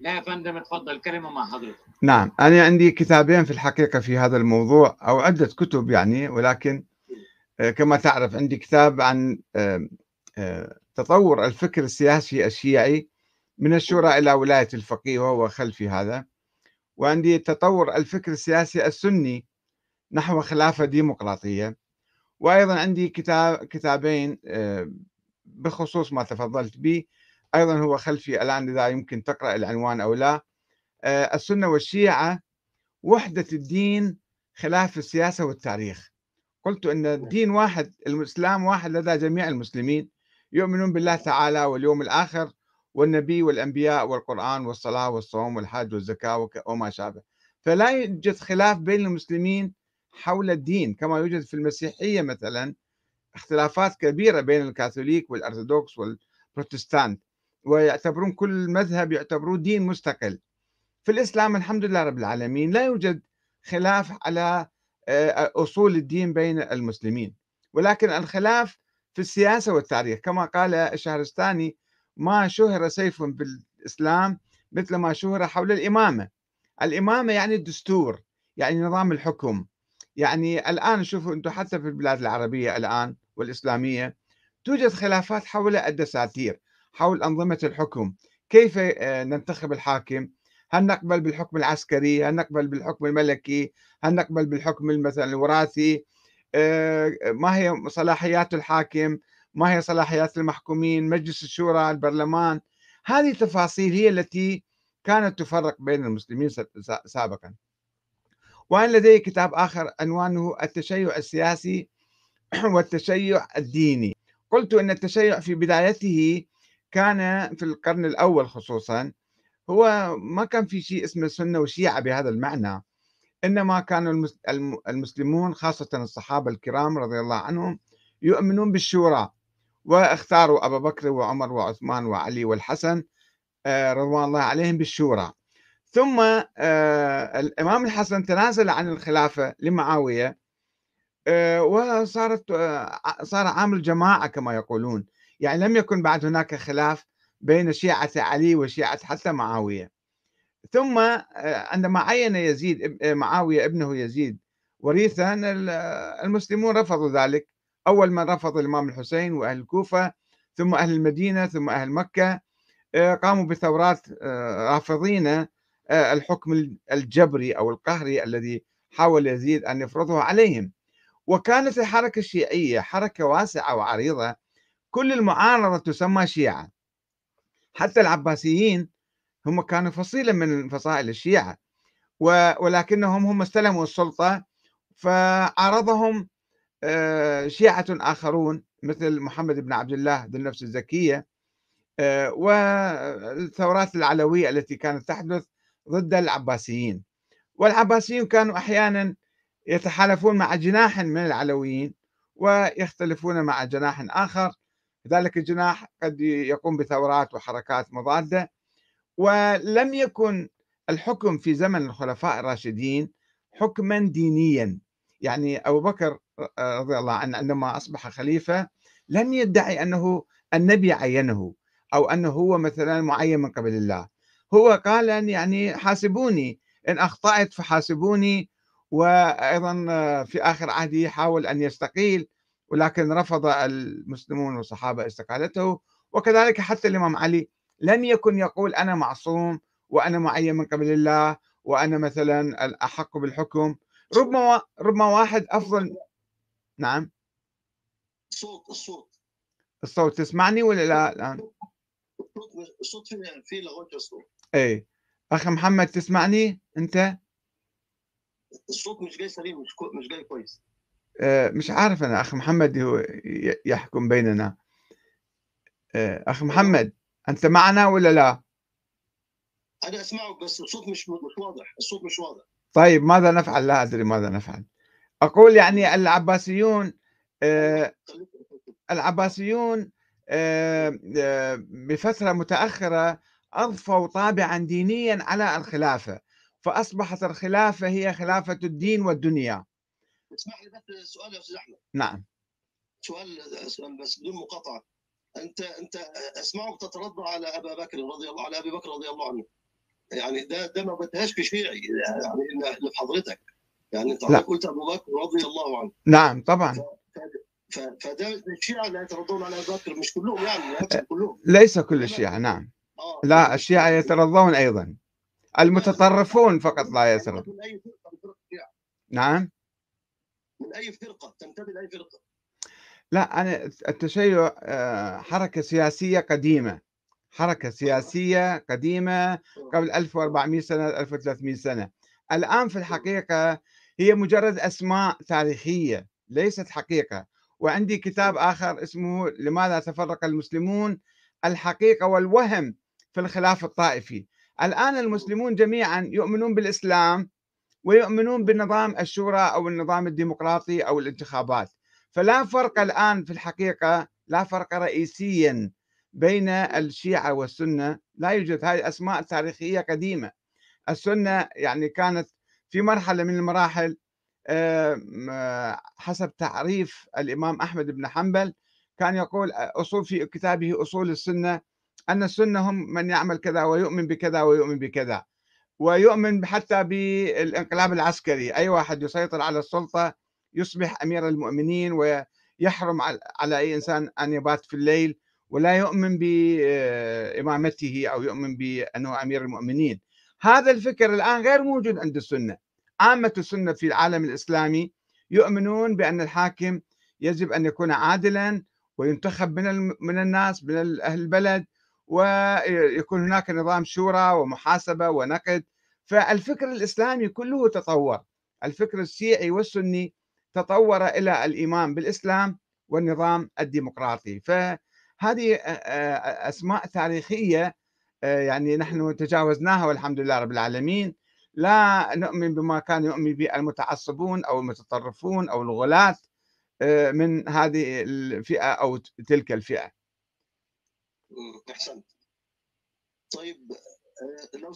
لا يا فندم اتفضل كلمة مع حضرتك. نعم أنا عندي كتابين في الحقيقة في هذا الموضوع أو عدة كتب يعني ولكن آه، كما تعرف عندي كتاب عن آه، آه، تطور الفكر السياسي الشيعي من الشورى إلى ولاية الفقيه وهو خلفي هذا وعندي تطور الفكر السياسي السني نحو خلافة ديمقراطية وأيضا عندي كتاب كتابين بخصوص ما تفضلت به أيضا هو خلفي الآن إذا يمكن تقرأ العنوان أو لا. السنة والشيعة وحدة الدين خلاف السياسة والتاريخ. قلت أن الدين واحد الإسلام واحد لدى جميع المسلمين. يؤمنون بالله تعالى واليوم الآخر والنبي والأنبياء والقرآن والصلاة والصوم والحج والزكاة وما شابه. فلا يوجد خلاف بين المسلمين حول الدين كما يوجد في المسيحية مثلا اختلافات كبيرة بين الكاثوليك والأرثوذكس والبروتستانت. ويعتبرون كل مذهب يعتبروه دين مستقل. في الإسلام الحمد لله رب العالمين لا يوجد خلاف على آه، أصول الدين بين المسلمين ولكن الخلاف في السياسة والتاريخ. كما قال الشهرستاني ما شهر سيف بالإسلام مثل ما شهر حول الإمامة. الإمامة يعني الدستور يعني نظام الحكم. يعني الآن شوفوا أنتم حتى في البلاد العربية الآن والإسلامية توجد خلافات حول الدساتير. حول أنظمة الحكم. كيف آه، ننتخب الحاكم؟ هل نقبل بالحكم العسكري؟ هل نقبل بالحكم الملكي؟ هل نقبل بالحكم مثلا الوراثي؟ آه، ما هي صلاحيات الحاكم؟ ما هي صلاحيات المحكومين؟ مجلس الشورى البرلمان؟ هذه التفاصيل هي التي كانت تفرق بين المسلمين سابقا. وأنا لدي كتاب آخر عنوانه؟ التشيع السياسي والتشيع الديني. قلت أن التشيع في بدايته كان في القرن الأول خصوصا هو ما كان في شيء اسمه سنة وشيعة بهذا المعنى إنما كانوا المسلمون خاصة الصحابة الكرام رضي الله عنهم يؤمنون بالشورى واختاروا أبا بكر وعمر وعثمان وعلي والحسن آه، رضوان الله عليهم بالشورى. ثم آه، الإمام الحسن تنازل عن الخلافة لمعاوية آه، وصارت صار عامل جماعة كما يقولون. يعني لم يكن بعد هناك خلاف بين شيعة علي وشيعة حتى معاوية. ثم آه، عندما عين يزيد آه، معاوية ابنه يزيد وريثا المسلمون رفضوا ذلك. أول من رفض الإمام الحسين وأهل الكوفة ثم أهل المدينة ثم أهل مكة. آه، قاموا بثورات رافضين الحكم الجبري أو القهري الذي حاول يزيد أن يفرضه عليهم. وكانت الحركة الشيعية حركة واسعة وعريضة. كل المعارضة تسمى شيعة. حتى العباسيين هم كانوا فصيلة من فصائل الشيعة ولكنهم هم استلموا السلطة فعارضهم آه، شيعة آخرون مثل محمد بن عبد الله ذو النفس الزكية آه، والثورات العلوية التي كانت تحدث ضد العباسيين. والعباسيين كانوا أحيانا يتحالفون مع جناح من العلويين ويختلفون مع جناح آخر ذلك الجناح قد يقوم بثورات وحركات مضادة ولم يكن الحكم في زمن الخلفاء الراشدين حكما دينيا. يعني أبو بكر رضي الله عنه عندما أصبح خليفة لم يدعي أنه النبي عينه أو أنه هو مثلا معين من قبل الله. هو قال يعني حاسبوني إن أخطأت فحاسبوني وأيضا في آخر عهده حاول أن يستقيل. ولكن رفض المسلمون والصحابة استقالته. وكذلك حتى الإمام علي لم يكن يقول أنا معصوم وأنا معين من قبل الله وأنا مثلا الأحق بالحكم. ربما ربما واحد أفضل. نعم. الصوت الصوت. الصوت تسمعني ولا لا؟ الآن؟ الصوت في في لغوت الصوت. اي أخ محمد تسمعني؟ أنت؟ الصوت مش جاي سليم مش مش جاي كويس. مش عارف أنا أخ محمد هو يحكم بيننا آه، أخ محمد أنت معنا ولا لا؟ أنا أسمعك بس الصوت مش مش واضح الصوت مش واضح طيب ماذا نفعل؟ لا أدري ماذا نفعل أقول يعني العباسيون آه، العباسيون بفترة متأخرة أضفوا طابعا دينيا على الخلافة فأصبحت الخلافة هي خلافة الدين والدنيا اسمح لي بس سؤال يا أستاذ أحمد. نعم. سؤال سؤال بس بدون مقاطعة. أنت أنت اسمعك تترضى على أبا بكر رضي الله على أبي بكر رضي الله عنه. يعني ده ده ما بدهاش كشيعي يعني اللي في حضرتك. يعني أنت. قلت أبو بكر رضي الله عنه. نعم طبعا. ف- فده الشيعة لا يترضون على ابو بكر مش كلهم يعني لا كلهم. ليس كل الشيعة نعم. آه. لا الشيعة يترضون أيضا. المتطرفون فقط لا يترضون. نعم. من أي فرقة؟ تنتمي لأي فرقة؟ لا أنا التشيع آه، حركة سياسية قديمة. حركة سياسية قديمة قبل 1400 سنة 1300 سنة. الآن في الحقيقة هي مجرد أسماء تاريخية ليست حقيقة. وعندي كتاب آخر اسمه لماذا تفرق المسلمون؟ الحقيقة والوهم في الخلاف الطائفي. الآن المسلمون جميعا يؤمنون بالإسلام ويؤمنون بنظام الشورى أو النظام الديمقراطي أو الانتخابات. فلا فرق الآن في الحقيقة لا فرق رئيسيا بين الشيعة والسنة. لا يوجد هذه أسماء تاريخية قديمة. السنة يعني كانت في مرحلة من المراحل آه، حسب تعريف الإمام أحمد بن حنبل كان يقول أصول في كتابه أصول السنة أن السنة هم من يعمل كذا ويؤمن بكذا ويؤمن بكذا. ويؤمن حتى بالانقلاب العسكري. أي واحد يسيطر على السلطة يصبح أمير المؤمنين ويحرم على- أي إنسان أن يبات في الليل ولا يؤمن بإمامته أو يؤمن بأنه أمير المؤمنين. هذا الفكر الآن غير موجود عند السنة. عامة السنة في العالم الإسلامي يؤمنون بأن الحاكم يجب أن يكون عادلا وينتخب من من الناس من أهل البلد ويكون هناك نظام شورى ومحاسبة ونقد. فالفكر الإسلامي كله تطور. الفكر الشيعي والسني تطور إلى الإيمان بالإسلام والنظام الديمقراطي. فهذه آه، آه، أسماء تاريخية آه، يعني نحن تجاوزناها والحمد لله رب العالمين. لا نؤمن بما كان يؤمن به المتعصبون أو المتطرفون أو الغلاة من هذه الفئة أو تلك الفئة. أحسنت. طيب آه، لو